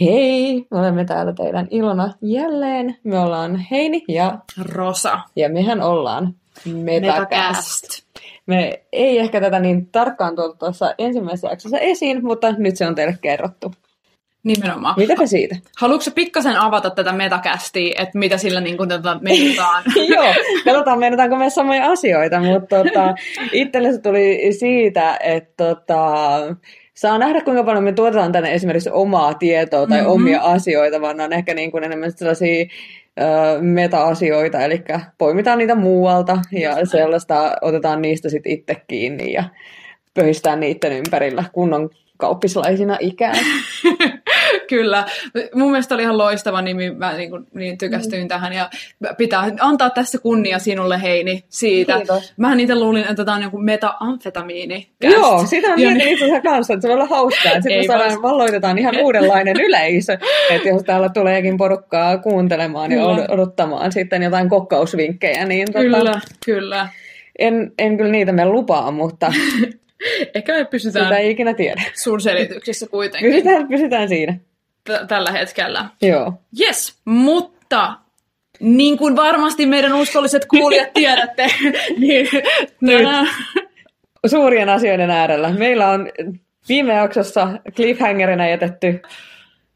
Hei, me olemme täällä teidän ilona jälleen. Me ollaan Heini ja Rosa. Ja mehän ollaan Metacast. Metacast. Me ei ehkä tätä niin tarkkaan tuolta tuossa ensimmäisessä jaksossa esiin, mutta nyt se on teille kerrottu. Nimenomaan. Mitäpä siitä? Haluatko pikkasen avata tätä metakästiä, että mitä sillä niin kuin tätä menitaan? Joo, katsotaan meinataanko me samoja asioita, mutta tota, itselle se tuli siitä, että tota, saa nähdä, kuinka paljon me tuotetaan tänne esimerkiksi omaa tietoa tai mm-hmm. omia asioita, vaan ne on ehkä niin kuin enemmän sellaisia ö, meta-asioita, eli poimitaan niitä muualta ja sellaista otetaan niistä sitten itse kiinni ja pöhistään niiden ympärillä kunnon kauppislaisina ikään. Kyllä. Mun mielestä oli ihan loistava nimi. Mä niin, kuin, niin tykästyin mm. tähän. Ja pitää antaa tässä kunnia sinulle, Heini, siitä. Kiitos. Mähän niitä luulin, että tämä on joku meta-amfetamiini. Joo, sitä Ja mietin niin- itse asiassa kanssa, että se voi olla hauskaa. Sitten Ei me saadaan, vasta. valloitetaan ihan uudenlainen yleisö. Että jos täällä tuleekin porukkaa kuuntelemaan ja od- odottamaan sitten jotain kokkausvinkkejä, niin Kyllä, tota, kyllä. en, en kyllä niitä me lupaa, mutta Ehkä me pysytään sitä ei ikinä tiedä. sun selityksissä kuitenkin Pysytään, pysytään siinä. T- tällä hetkellä. Joo. Yes, mutta niin kuin varmasti meidän uskolliset kuulijat tiedätte, niin tänään... Suurien asioiden äärellä. Meillä on viime jaksossa cliffhangerina jätetty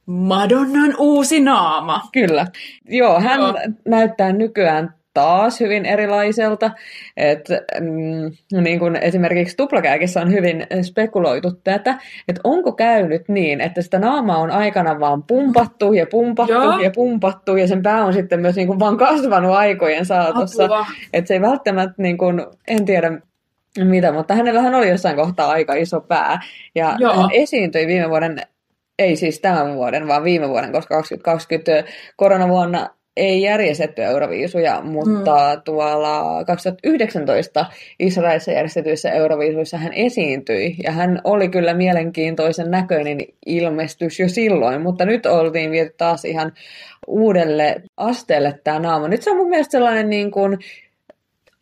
Madonnan uusi naama. Kyllä. Joo, hän Joo. näyttää nykyään taas hyvin erilaiselta. Et, mm, niin kuin esimerkiksi Tuplakääkissä on hyvin spekuloitu tätä, että onko käynyt niin, että sitä naamaa on aikana vaan pumpattu ja pumpattu Joo. ja pumpattu ja sen pää on sitten myös niin kuin vaan kasvanut aikojen saatossa. Että se ei välttämättä, niin kuin, en tiedä mitä, mutta hänellähän oli jossain kohtaa aika iso pää. Ja Joo. hän esiintyi viime vuoden, ei siis tämän vuoden, vaan viime vuoden, koska 2020 koronavuonna ei järjestetty Euroviisuja, mutta mm. tuolla 2019 Israelissa järjestetyissä Euroviisuissa hän esiintyi. Ja hän oli kyllä mielenkiintoisen näköinen ilmestys jo silloin, mutta nyt oltiin viety taas ihan uudelle asteelle tämä naama. Nyt se on mun mielestä sellainen niin kuin,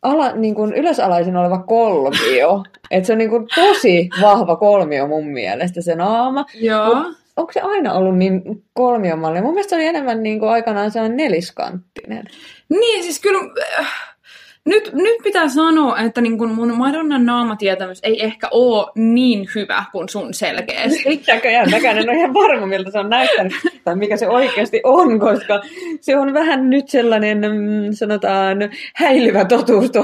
ala, niin kuin ylösalaisin oleva kolmio. Et se on niin kuin tosi vahva kolmio mun mielestä se naama. Joo. Mut onko se aina ollut niin kolmiomalli? Mun mielestä se oli enemmän niin kuin aikanaan sellainen neliskanttinen. Niin, siis kyllä... Nyt, nyt pitää sanoa, että niin kun mun Madonnan naamatietämys ei ehkä ole niin hyvä kuin sun selkeästi. Näköjään, mäkään en ole ihan varma, miltä se on näyttänyt, tai mikä se oikeasti on, koska se on vähän nyt sellainen, mm, sanotaan, häilyvä totuus tuo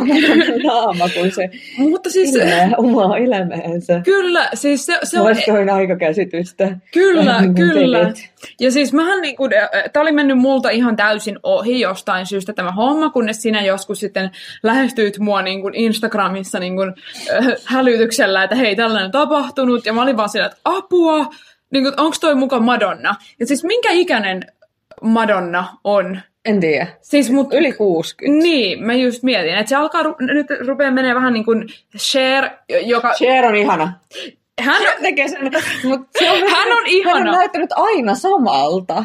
naama, kun se Mutta siis elää omaa elämäänsä. kyllä, siis se, se on... Vastoin aikakäsitystä. Kyllä, niin kuin kyllä. teet. Ja siis mähän niinku, tämä oli mennyt multa ihan täysin ohi jostain syystä tämä homma, kunnes sinä joskus sitten lähestyit mua niinku Instagramissa niinku, äh, hälytyksellä, että hei, tällainen on tapahtunut. Ja mä olin vaan sillä, että apua, niinku, onko toi muka Madonna? Ja siis minkä ikäinen Madonna on? En tiedä. Siis mut, Yli 60. Niin, mä just mietin, että se alkaa, ru- nyt rupeaa menee vähän niin kuin Cher, joka... Cher on ihana. Hän, Hän tekee sen, mutta se on, Hän on ihana. Hän on näyttänyt aina samalta.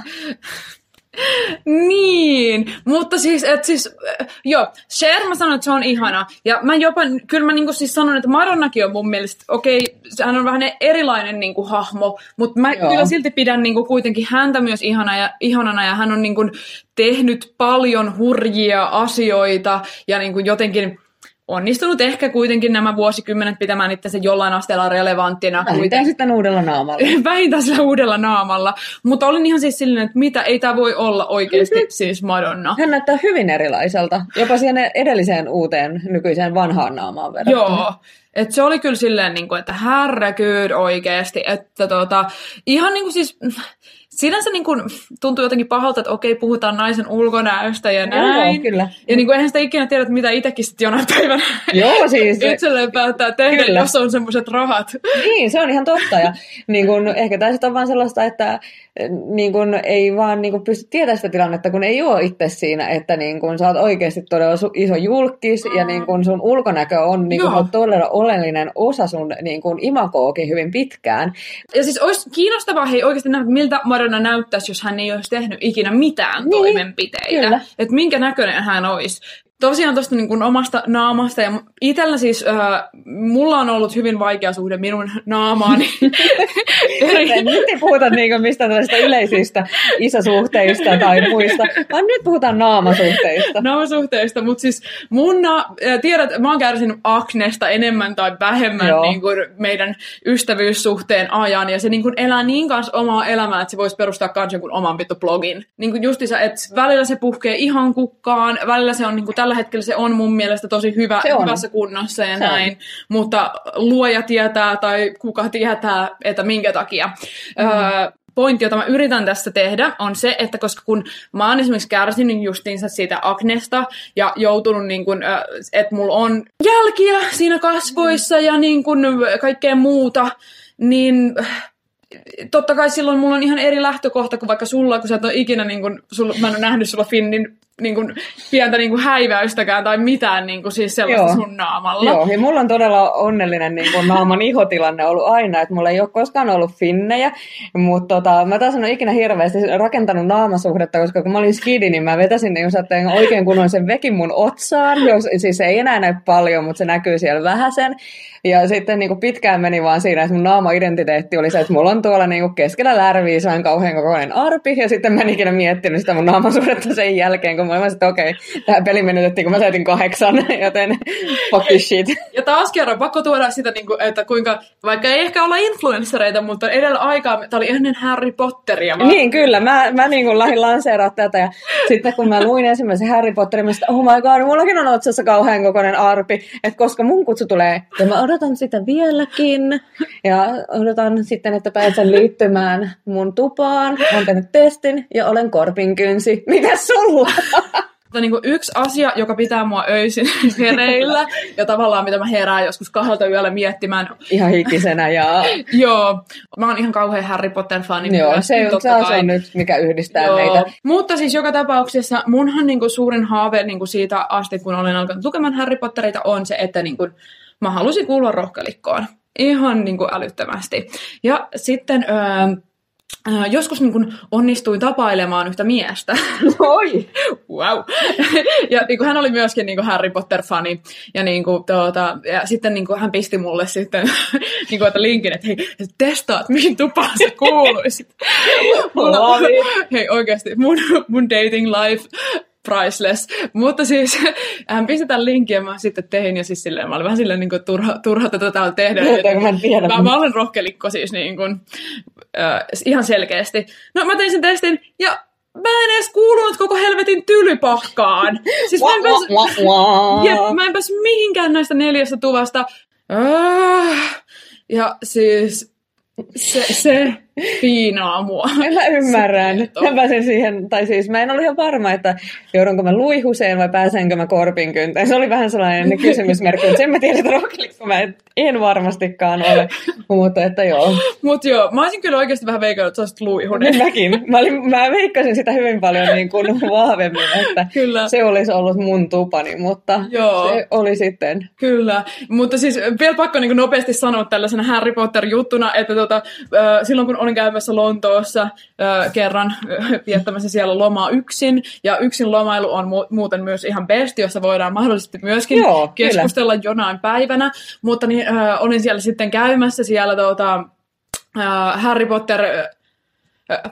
Niin, mutta siis, että siis, äh, joo, Cher mä sanon, että se on ihana. Ja mä jopa, kyllä mä niinku siis sanon, että Madonnakin on mun mielestä, okei, hän on vähän erilainen niinku hahmo, mutta mä Joo. kyllä silti pidän niinku kuitenkin häntä myös ihana ja, ihanana, ja hän on niinku tehnyt paljon hurjia asioita, ja niinku jotenkin onnistunut ehkä kuitenkin nämä vuosikymmenet pitämään itse jollain asteella relevanttina. Vähintään sitten uudella naamalla. vähintään sillä uudella naamalla. Mutta olin ihan siis silleen, että mitä, ei tämä voi olla oikeasti Mhm. siis Madonna. Hän näyttää hyvin erilaiselta, jopa siihen edelliseen uuteen nykyiseen vanhaan naamaan verrattuna. Joo. Et se oli kyllä silleen, niin kuin, että herregud oikeasti, että tota, ihan niin kuin siis, sinänsä niin kuin, tuntuu jotenkin pahalta, että okei, puhutaan naisen ulkonäöstä ja näin. Joo, kyllä. Ja niin kuin, eihän sitä ikinä tiedä, että mitä itsekin sitten jonain päivänä Joo, siis itselleen päättää tehdä, Kyllä. jos on semmoiset rahat. niin, se on ihan totta. Ja niin kun, ehkä tämä sitten on vaan sellaista, että niin kun, ei vaan niin kun, pysty tietämään sitä tilannetta, kun ei ole itse siinä, että niin kun, sä oot oikeasti todella iso julkis ja niin kun, sun ulkonäkö on niin Joo. todella oleellinen osa sun niin kun, imagookin hyvin pitkään. Ja siis olisi kiinnostavaa hei oikeasti nähdä, miltä Madonna näyttäisi, jos hän ei olisi tehnyt ikinä mitään Niin, toimenpiteitä. kyllä. Että minkä näköinen hän olisi. Tosiaan tuosta niin kuin omasta naamasta, ja itsellä siis, äh, mulla on ollut hyvin vaikea suhde minun naamaani. Eri... Nyt ei puhuta niin kuin mistä tällaista yleisistä isäsuhteista tai muista, vaan nyt puhutaan naamasuhteista. Naamasuhteista, mutta siis mun, na- tiedät, mä oon kärsinyt aknesta enemmän tai vähemmän niin kuin meidän ystävyyssuhteen ajan, ja se niin kuin elää niin kanssa omaa elämää, että se voisi perustaa kans jonkun oman vittu blogin. Niin kuin että välillä se puhkee ihan kukkaan, välillä se on niin kuin tällä hetkellä se on mun mielestä tosi hyvä, hyvässä kunnossa ja se näin, on. mutta luoja tietää tai kuka tietää, että minkä takia. Mm. Öö, pointti, jota mä yritän tässä tehdä, on se, että koska kun mä oon esimerkiksi kärsinyt justiinsa siitä aknesta ja joutunut, niin kun, että mulla on jälkiä siinä kasvoissa ja niin kun, kaikkea muuta, niin totta kai silloin mulla on ihan eri lähtökohta kuin vaikka sulla, kun sä et ole ikinä, niin kun, sulla, mä en ole nähnyt sulla Finnin niin kuin, pientä niin kuin häiväystäkään tai mitään niin kuin, siis sellaista Joo. sun naamalla. Joo, ja mulla on todella onnellinen niin kuin, naaman ihotilanne ollut aina, että mulla ei ole koskaan ollut finnejä, mutta tota, mä taas en ole ikinä hirveästi rakentanut naamasuhdetta, koska kun mä olin skidi, niin mä vetäsin niin saatteen oikein kunnon sen vekin mun otsaan, jos, siis ei enää näy paljon, mutta se näkyy siellä vähäsen. Ja sitten niin kuin pitkään meni vaan siinä, että mun naama-identiteetti oli se, että mulla on tuolla niin kuin keskellä lärviä sain kauhean kokoinen arpi, ja sitten mä en ikinä miettinyt sitä mun naamasuhdetta sen jälkeen, kun mä olin että okei, okay, tämä peli menetettiin, kun mä saatin kahdeksan, joten fuck this shit. Ja taas kerran pakko tuoda sitä, niin kuin, että kuinka, vaikka ei ehkä olla influenssereita, mutta edellä aikaa, tämä oli ennen Harry Potteria. Vaan. Niin, kyllä, mä, mä niin kuin lähdin lanseeraa tätä, ja sitten kun mä luin ensimmäisen Harry Potterin, mä sanoin, oh my god, mullakin on otsassa kauhean kokoinen arpi, että koska mun kutsu tulee, odotan sitä vieläkin, ja odotan sitten, että pääsen liittymään mun tupaan, olen tehnyt testin, ja olen korpinkynsi. Mitä sulla? Mutta niin yksi asia, joka pitää mua öisin hereillä, ja tavallaan mitä mä herään joskus kahdelta yöllä miettimään. Ihan hikisenä ja... Joo, mä oon ihan kauhean Harry Potter-fani Joo, myös, se, on, se on nyt, mikä yhdistää Joo. meitä. Mutta siis joka tapauksessa munhan niin kuin suurin haave niin kuin siitä asti, kun olen alkanut lukemaan Harry Pottereita, on se, että niin kuin, mä halusin kuulua rohkelikkoon. Ihan niin kuin älyttömästi. Ja sitten... Öö, Äh, joskus niin kun onnistuin tapailemaan yhtä miestä. Oi! wow! ja niin hän oli myöskin niin Harry Potter-fani. Ja, niin kuin, tuota, ja sitten niin hän pisti mulle sitten niin kuin, että linkin, että hei, testaat, mihin tupaan sä kuuluisit. Mulla, hei oikeasti, mun, mun dating life priceless. Mutta siis hän pisti tämän linkin ja mä sitten tein ja siis silleen, mä olin vähän silleen niin kuin, turha, turha tätä täällä tehdä. mä, en tiedä. Mä, mä olen rohkelikko siis niin kuin, äh, ihan selkeästi. No mä tein sen testin ja mä en edes kuulunut koko helvetin tylypahkaan. Siis mä en pääs, jep, mä en pääs mihinkään näistä neljästä tuvasta. Äh, ja siis se, se piinaa mua. Mä ymmärrän. Mä pääsen siihen, tai siis mä en ole ihan varma, että joudunko mä luihuseen vai pääsenkö mä korpin kynteen. Se oli vähän sellainen kysymysmerkki, että sen mä tiedän, että rohkelikko mä en varmastikaan ole. Mutta että joo. Mut joo, mä olisin kyllä oikeasti vähän veikannut, että sä olisit luihunen. Mäkin. Mä, olin, mä veikkasin sitä hyvin paljon niin kuin vahvemmin, että kyllä. se olisi ollut mun tupani, mutta joo. se oli sitten. Kyllä, mutta siis vielä pakko niin nopeasti sanoa tällaisena Harry Potter-juttuna, että tota, silloin kun olin käymässä Lontoossa äh, kerran äh, viettämässä siellä lomaa yksin. Ja yksin lomailu on mu- muuten myös ihan best, jossa voidaan mahdollisesti myöskin Joo, keskustella kyllä. jonain päivänä. Mutta niin, äh, olin siellä sitten käymässä siellä tuota, Harry Potter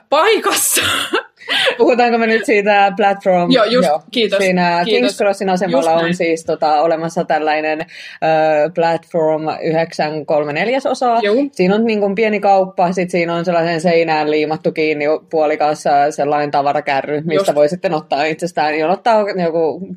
paikassa. Puhutaanko me nyt siitä platform? Joo, just, Joo. kiitos. Siinä kiitos. King's Crossin asemalla on siis tota, olemassa tällainen uh, platform 934 osaa. Siinä on niin kuin, pieni kauppa, sitten siinä on sellaisen seinään liimattu kiinni puolikas sellainen tavarakärry, mistä just. voi sitten ottaa itsestään, jonottaa joku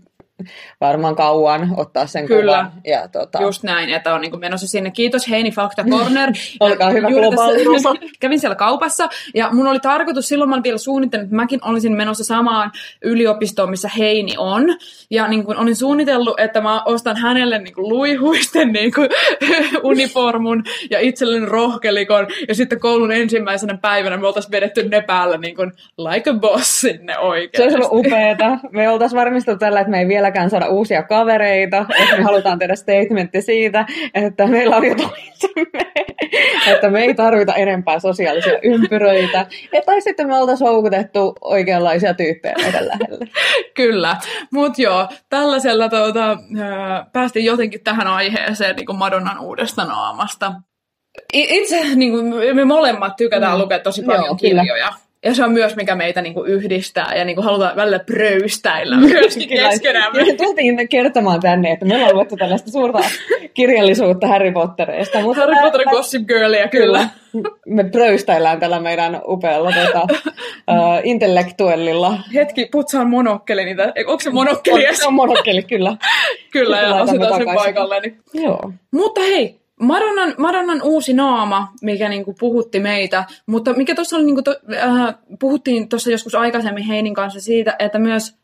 varmaan kauan ottaa sen Kyllä. kuvan. Ja, tota... Just näin, että on niin menossa sinne. Kiitos Heini Fakta Corner. Olkaa hyvä globaali Kävin siellä kaupassa ja mun oli tarkoitus, silloin mä olin vielä suunnitellut, että mäkin olisin menossa samaan yliopistoon, missä Heini on. Ja niin kuin olin suunnitellut, että mä ostan hänelle niin kuin luihuisten niin kuin, uniformun ja itselleni rohkelikon. Ja sitten koulun ensimmäisenä päivänä me oltaisiin vedetty ne päällä niin kuin, like a boss sinne oikein. Se olisi ollut upeeta. Me oltaisiin varmistettu tällä, että me ei vieläkään saada uusia kavereita. Että me halutaan tehdä statementti siitä, että meillä on jo toisemme. että me ei tarvita enempää sosiaalisia ympyröitä. Ja, tai sitten me oltaisiin houkutettu oikeanlaisia tyyppejä meidän lähelle. Kyllä, mutta joo, tällaisella tuota, päästiin jotenkin tähän aiheeseen niin kuin Madonnan uudesta naamasta. Itse niin kuin, me molemmat tykätään mm. lukea tosi paljon joo, kirjoja. Kyllä. Ja se on myös, mikä meitä niinku yhdistää ja niinku halutaan välillä pröystäillä myöskin keskenämme. Tultiin kertomaan tänne, että me ollaan luettu tällaista suurta kirjallisuutta Harry Pottereista. Mutta Harry Potter Gossip Girlia, kyllä. kyllä. Me pröystäillään tällä meidän upealla tota, uh, intellektuellilla. Hetki, putsaan monokkeli niitä. Onko se monokkeli? On, se on monokkeli, kyllä. kyllä, ja osutaan sen paikalle. Niin. Joo. Mutta hei, Madonnan, Madonnan uusi naama, mikä niinku puhutti meitä, mutta mikä tuossa oli, niinku to, äh, puhuttiin tuossa joskus aikaisemmin Heinin kanssa siitä, että myös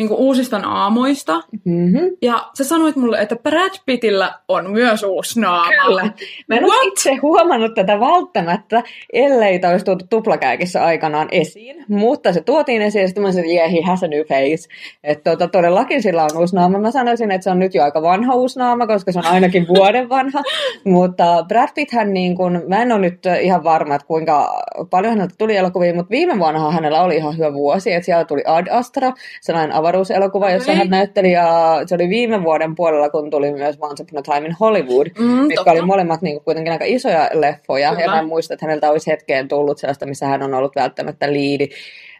niin kuin uusista naamoista. Mm-hmm. Ja sä sanoit mulle, että Brad Pittillä on myös uusi naama. Kyllä. Mä en ole itse huomannut tätä välttämättä, ellei tämä olisi tuotu tuplakäikissä aikanaan esiin. Mutta se tuotiin esiin ja sitten mä sanoin, yeah, he has a new face. Että tota, todellakin sillä on uusi naama. Mä sanoisin, että se on nyt jo aika vanha uusi naama, koska se on ainakin vuoden vanha. Mutta Brad Pitthän, niin kun, mä en ole nyt ihan varma, että kuinka paljon häneltä tuli elokuvia, mutta viime vuonna hänellä oli ihan hyvä vuosi. Että siellä tuli Ad Astra, sellainen avaruuselokuva, jossa hän näytteli, ja se oli viime vuoden puolella, kun tuli myös Once Upon a Time in Hollywood, mm, mitkä totta. oli molemmat niin kuin, kuitenkin aika isoja leffoja, Kyllä. ja mä muistan, että häneltä olisi hetkeen tullut sellaista, missä hän on ollut välttämättä liidi.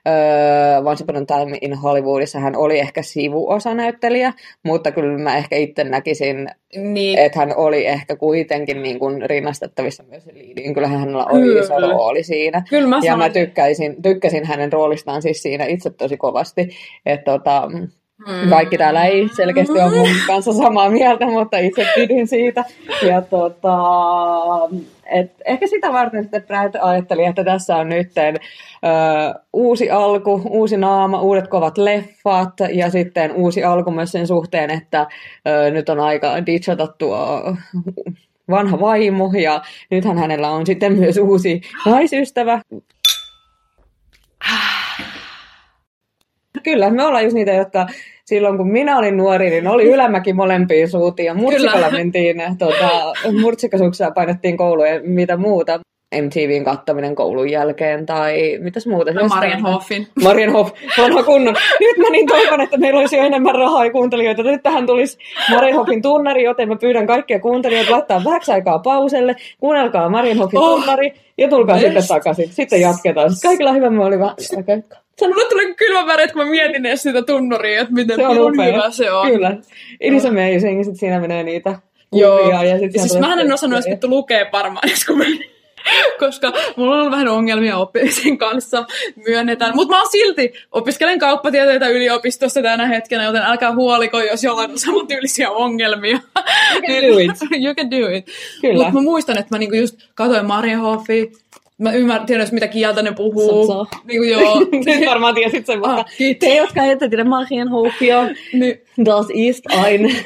Öö, Once Upon a Time in Hollywoodissa hän oli ehkä sivuosanäyttelijä, mutta kyllä mä ehkä itse näkisin, niin. että hän oli ehkä kuitenkin niin kuin rinnastettavissa myös liidiin. Kyllähän hänellä oli kyllä. iso rooli siinä. Kyllä mä ja mä tykkäisin, tykkäsin hänen roolistaan siis siinä itse tosi kovasti. Että tota, Mm. Kaikki täällä ei selkeästi ole mun kanssa samaa mieltä, mutta itse pidin siitä. Ja tota, et ehkä sitä varten sitten Brad ajatteli, että tässä on nyt ö, uusi alku, uusi naama, uudet kovat leffat ja sitten uusi alku myös sen suhteen, että ö, nyt on aika ditchata tuo vanha vaimo ja nythän hänellä on sitten myös uusi naisystävä. Kyllä, me ollaan just niitä, jotka silloin kun minä olin nuori, niin oli ylämäki molempiin suutiin ja murtsikalla mentiin, tuota, murtsikasuksia painettiin kouluja mitä muuta. MTVn kattaminen koulun jälkeen tai mitäs muuta. No Marienhoffin. Marienhoff, vanha kunnon. Nyt mä niin toivon, että meillä olisi jo enemmän rahaa ja kuuntelijoita. Nyt tähän tulisi Marienhoffin tunnari, joten mä pyydän kaikkia kuuntelijoita laittaa vähäksi aikaa pauselle. Kuunnelkaa Marienhoffin oh. tunnari ja tulkaa yes. sitten takaisin. Sitten jatketaan. Kaikilla hyvä, mä oli vaan... Okay. Mulle tulee kylmä väreet, kun mä mietin edes sitä tunnuria, että miten se on hyvä se on. Kyllä. It is amazing, sit siinä menee niitä Joo. Ja, sit ja siis mä en osannut edes vittu lukea varmaan, kun mä koska mulla on ollut vähän ongelmia oppimisen kanssa, myönnetään. Mutta mä oon silti, opiskelen kauppatieteitä yliopistossa tänä hetkenä, joten älkää huoliko, jos jollain on samantyylisiä ongelmia. You can do it. you can do it. Mutta mä muistan, että mä niinku just katsoin Marienhoffi, Mä ymmärrän, tiedän, mitä kieltä ne puhuu. Satsa. Niin kuin, joo. Nyt varmaan tiesit sen, mutta ah, te, jotka ette tiedä Marienhofia, niin. das ist ein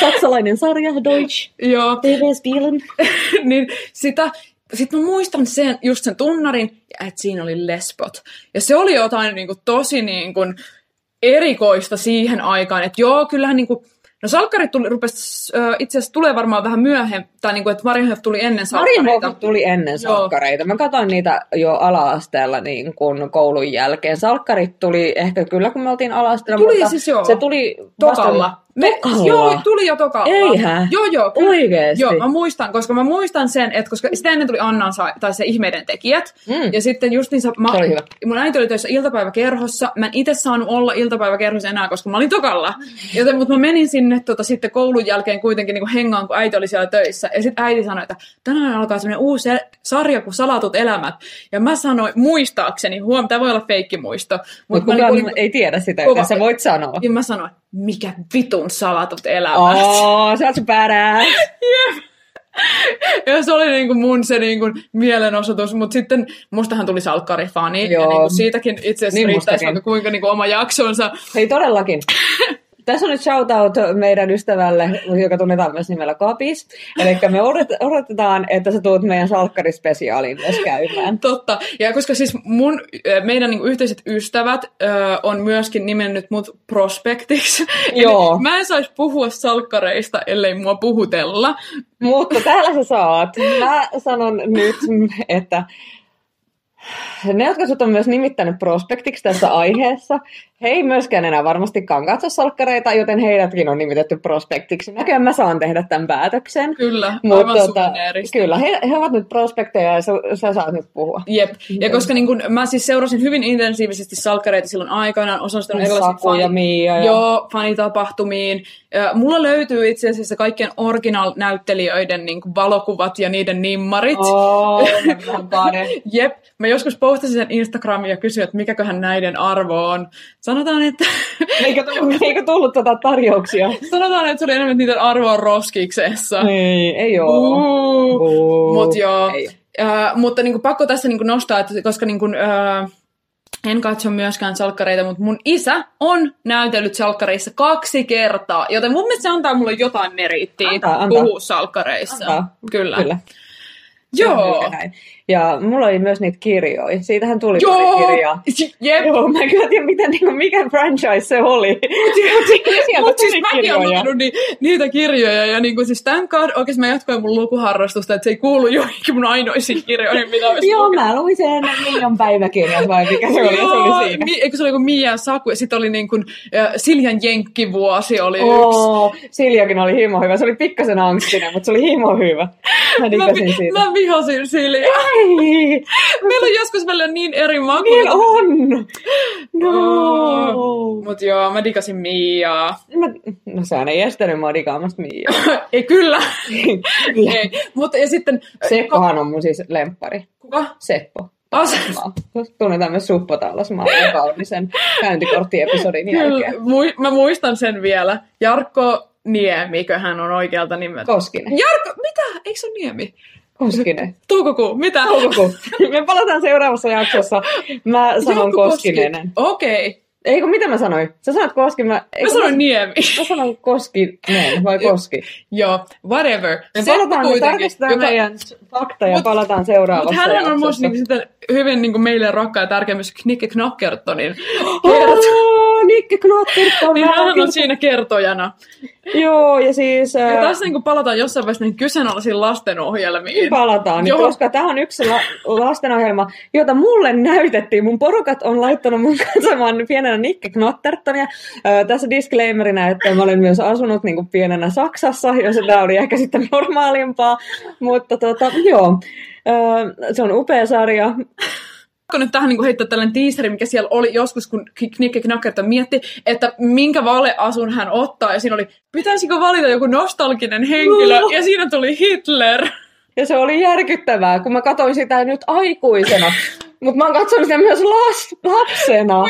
saksalainen sarja, Deutsch, joo. TV-spielen. niin sitä, sitten mä muistan sen, just sen tunnarin, että siinä oli lesbot. Ja se oli jotain niin kuin, tosi niin kuin, erikoista siihen aikaan, että joo, kyllähän niin kuin, No salkkarit tuli, rupesi, uh, itse asiassa tulee varmaan vähän myöhemmin, tai niin kuin, että Marienhof tuli ennen salkkareita. Marienhof tuli ennen salkkareita. Joo. Mä katsoin niitä jo ala-asteella niin kuin koulun jälkeen. Salkkarit tuli ehkä kyllä, kun me oltiin ala-asteella, tuli mutta siis joo. se tuli Tokalla. Me, joo, tuli jo tokalla. Eihän? Joo, joo. Kyllä. Oikeesti? Joo, mä muistan, koska mä muistan sen, että koska sitä ennen tuli Annan tai se ihmeiden tekijät. Mm. Ja sitten just niin mä, oli hyvä. mun äiti oli töissä iltapäiväkerhossa. Mä en itse saanut olla iltapäiväkerhossa enää, koska mä olin tokalla. Joten, mutta mä menin sinne tota, sitten koulun jälkeen kuitenkin niin hengaan, kun äiti oli siellä töissä. Ja sitten äiti sanoi, että tänään alkaa semmoinen uusi sarja kuin Salatut elämät. Ja mä sanoin, muistaakseni, huom, tämä voi olla feikkimuisto. Mutta mut kukaan niin, ei tiedä sitä, että sä voit sanoa. Ja mä sanoin, mikä vitun salatut elämät. Oh, sä oot badass. Jep. Ja se oli niinku mun se niinku mielenosoitus, mutta sitten mustahan tuli salkkarifani. Joo. Ja niinku siitäkin itse asiassa niin riittäisi vaikka kuinka niinku oma jaksonsa. Hei todellakin. Tässä on nyt shoutout meidän ystävälle, joka tunnetaan myös nimellä Kapis. Eli me odotetaan, että sä tuut meidän salkkarispesiaaliin myös käymään. Totta. Ja koska siis mun, meidän niin yhteiset ystävät ö, on myöskin nimennyt mut prospektiksi. Joo. mä en saisi puhua salkkareista, ellei mua puhutella. Mutta täällä sä saat. Mä sanon nyt, että ne, jotka sut on myös nimittänyt prospektiksi tässä aiheessa, he ei myöskään enää varmastikaan katso salkkareita, joten heidätkin on nimitetty prospektiksi. Näköjään mä saan tehdä tämän päätöksen. Kyllä, Mut, aivan suveneeristi. Kyllä, he, he ovat nyt prospekteja ja sä, sä saat nyt puhua. Jep. Ja koska niin kun, mä siis seurasin hyvin intensiivisesti salkkareita silloin aikanaan, osallistunut erilaisiin ja Mia ja- Joo, fanitapahtumiin. Ja mulla löytyy itse asiassa kaikkien original-näyttelijöiden niin valokuvat ja niiden nimmarit. Oh. Jep, mä joskus postasin sen Instagramiin ja kysyin, että mikäköhän näiden arvo on. Sanotaan, että, Eikö tullut, eikö tullut tota tarjouksia? sanotaan, että se oli enemmän, että niiden arvo on roskiksessa. Ei, ei oo. Mut joo. Ei. Äh, mutta niinku, pakko tässä niinku nostaa, että koska niinku, äh, en katso myöskään salkkareita, mutta mun isä on näytellyt salkkareissa kaksi kertaa, joten mun mielestä se antaa mulle jotain meriittiä Antaa, antaa. puhua salkkareissa. Antaa. Kyllä. Kyllä. Joo. Ja mulla oli myös niitä kirjoja. Siitähän tuli Joo. pari kirjaa. Jep. Joo, mä en kyllä tiedä, miten, niin kuin, mikä franchise se oli. Mutta siis tuli mäkin olen lukenut ni, niitä kirjoja ja niinku siis thank god, oikeesti mä jatkoin mun lukuharrastusta, että se ei kuulu joihinkin mun ainoisiin kirjoihin, mitä olisin Joo, lukenut. mä luin sen Miljon päiväkirjat vai mikä se oli, se oli siinä. Mi- eikö se oli kuin Mia Saku, ja sitten oli niin kuin, äh, Siljan Jenkki-vuosi oli yksi. Oo, Siljakin oli himo hyvä. Se oli pikkasen angstinen, mutta se oli himo hyvä. Mä Mä, siitä. mä vihasin Siljaa. Ei, Meillä on joskus välillä niin eri maku. niin on! No! Mut joo, mä dikasin Miaa. Mä, no sehän ei estänyt mua dikaamasta Miaa. Ei kyllä. Ei. Mutta ja sitten... Seppohan on mun siis lemppari. Kuka? Seppo. As- Mä tunnetaan myös Suppotallas. Olen kaunisen käyntikorttiepisodin Kyllä, jälkeen. mui- mä muistan sen vielä. Jarkko Niemikö hän on oikealta nimeltä? Koskinen. Jarkko, mitä? Eikö se ole Niemi? Koskinen. Toukokuu, mitä? Toukokuu. Me palataan seuraavassa jaksossa. Mä sanon Jarkko Koskinen. Koski. Okei. Okay. Eikö, mitä mä sanoin? Sä sanoit Koski, mä... Mä sanoin Niemi. Mä sanon Koskinen vai Koski. Joo, whatever. Me Se palataan, me tarkistetaan joka- meidän fakta ja Mut- palataan seuraavassa Mutta hän on myös niinku sitten hyvin niinku meille rakkaa ja tärkeä myös Knikke Knockertonin. Oh, Nikke Knotterton. Niin hän on siinä kertojana. Joo, ja siis... Ja ää, tässä niinku palataan jossain vaiheessa niihin kyseenalaisiin lastenohjelmiin. Palataan nyt, Joo. koska tämä on yksi la- lastenohjelma, jota mulle näytettiin. Mun porukat on laittanut mun katsomaan pienenä Nikke Knottertonia. Öö, tässä disclaimerina, että mä olen myös asunut niin kuin pienenä Saksassa, jos tämä oli ehkä sitten normaalimpaa. Mutta tota, joo, se on upea sarja. Pakko nyt tähän niin heittää tällainen teaseri, mikä siellä oli joskus, kun Knikke Knockerton mietti, että minkä valeasun hän ottaa. Ja siinä oli, pitäisikö valita joku nostalginen henkilö? No. Ja siinä tuli Hitler. Ja se oli järkyttävää, kun mä katsoin sitä nyt aikuisena. Mutta mä oon katsonut sitä myös las- lapsena.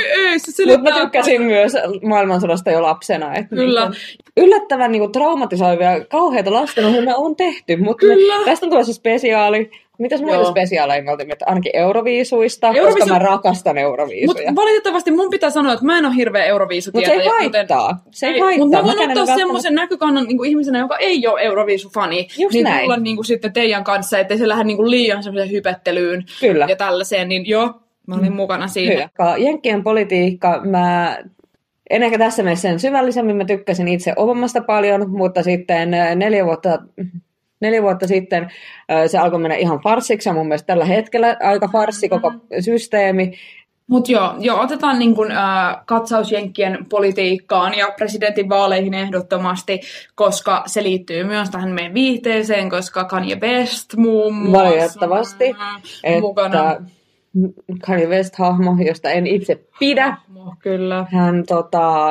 Mutta mä tykkäsin myös maailmansodasta jo lapsena. Että Kyllä. niinku Yllättävän niinku traumatisoivia, kauheita lastenohjelmia on tehty, mutta tästä on tulossa spesiaali. Mitäs muita spesiaaleja me oltiin? Että Ainakin Euroviisuista, Euroviisu- koska mä rakastan Mutta Euroviisuja. valitettavasti mun pitää sanoa, että mä en ole hirveä Mutta se Euroviisutietäjä. ei haittaa. Se ei, haittaa. Mutta mä voin ottaa semmoisen näkökannan niin kuin ihmisenä, joka ei ole Euroviisu-fani. Just niin näin. tulla niin kuin sitten teidän kanssa, ettei se lähde niin kuin liian semmoiseen hypettelyyn Kyllä. ja tällaiseen. Niin joo, mä olin mukana siinä. Hyvä. Jenkkien politiikka, mä en ehkä tässä mene sen syvällisemmin, mä tykkäsin itse Obamasta paljon, mutta sitten neljä vuotta, neljä vuotta sitten se alkoi mennä ihan farssiksi, ja mun mielestä tällä hetkellä aika farssi koko systeemi. Mutta joo, joo, otetaan niin kun, äh, katsaus Jenkkien politiikkaan ja presidentin vaaleihin ehdottomasti, koska se liittyy myös tähän meidän viihteeseen, koska Kanye West muun muassa Valitettavasti, mukana. että Kanye West-hahmo, josta en itse pidä, Mo, Kyllä. hän tota,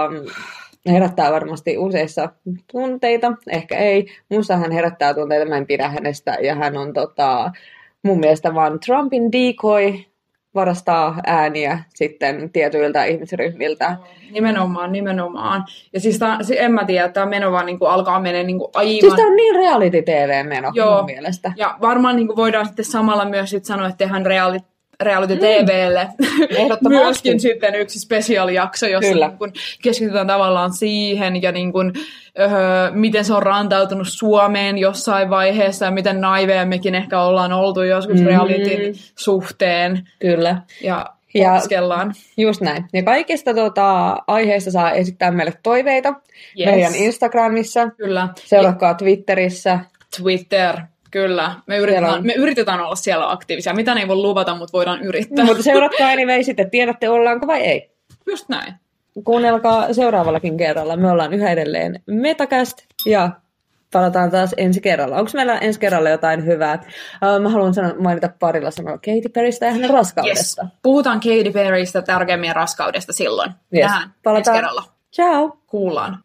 herättää varmasti useissa tunteita, ehkä ei. Musta hän herättää tunteita, mä en pidä hänestä. Ja hän on tota, mun mielestä vaan Trumpin decoy, varastaa ääniä sitten tietyiltä ihmisryhmiltä. Nimenomaan, nimenomaan. Ja siis tää, se- en mä tiedä, tämä meno vaan niin kuin alkaa mennä niin kuin aivan... Siis tämä on niin reality-tv-meno Joo. mun mielestä. Ja varmaan niin kuin voidaan sitten samalla myös sit sanoa, että tehdään reality, reality TVlle. Ehdottomasti. Myöskin sitten yksi spesiaalijakso, jossa Kyllä. niin kun keskitytään tavallaan siihen ja niin kun, öö, miten se on rantautunut Suomeen jossain vaiheessa ja miten naiveja mekin ehkä ollaan oltu joskus Mm. realityn suhteen Kyllä. ja, Ja- opiskellaan. Just näin. Ja kaikista tota, aiheista saa esittää meille toiveita Yes. meidän Instagramissa. Kyllä. Seuratkaa Twitterissä. Twitter, kyllä. Me yritetään, on- me yritetään olla siellä aktiivisia. Mitä ei voi luvata, mutta voidaan yrittää. Mutta seuratkaa anyway, sitten tiedätte ollaanko vai ei. Just näin. Kuunnelkaa seuraavallakin kerralla. Me ollaan yhä edelleen Metacast ja palataan taas ensi kerralla. Onko meillä ensi kerralla jotain hyvää? Uh, mä haluan sanoa, mainita parilla sanalla Katy Perrystä ja hänen Yes. raskaudesta. Puhutaan Katy Perrystä tärkeämmin raskaudesta silloin. Yes. Tähän ensi Palataan. kerralla. Ciao! Kuullaan.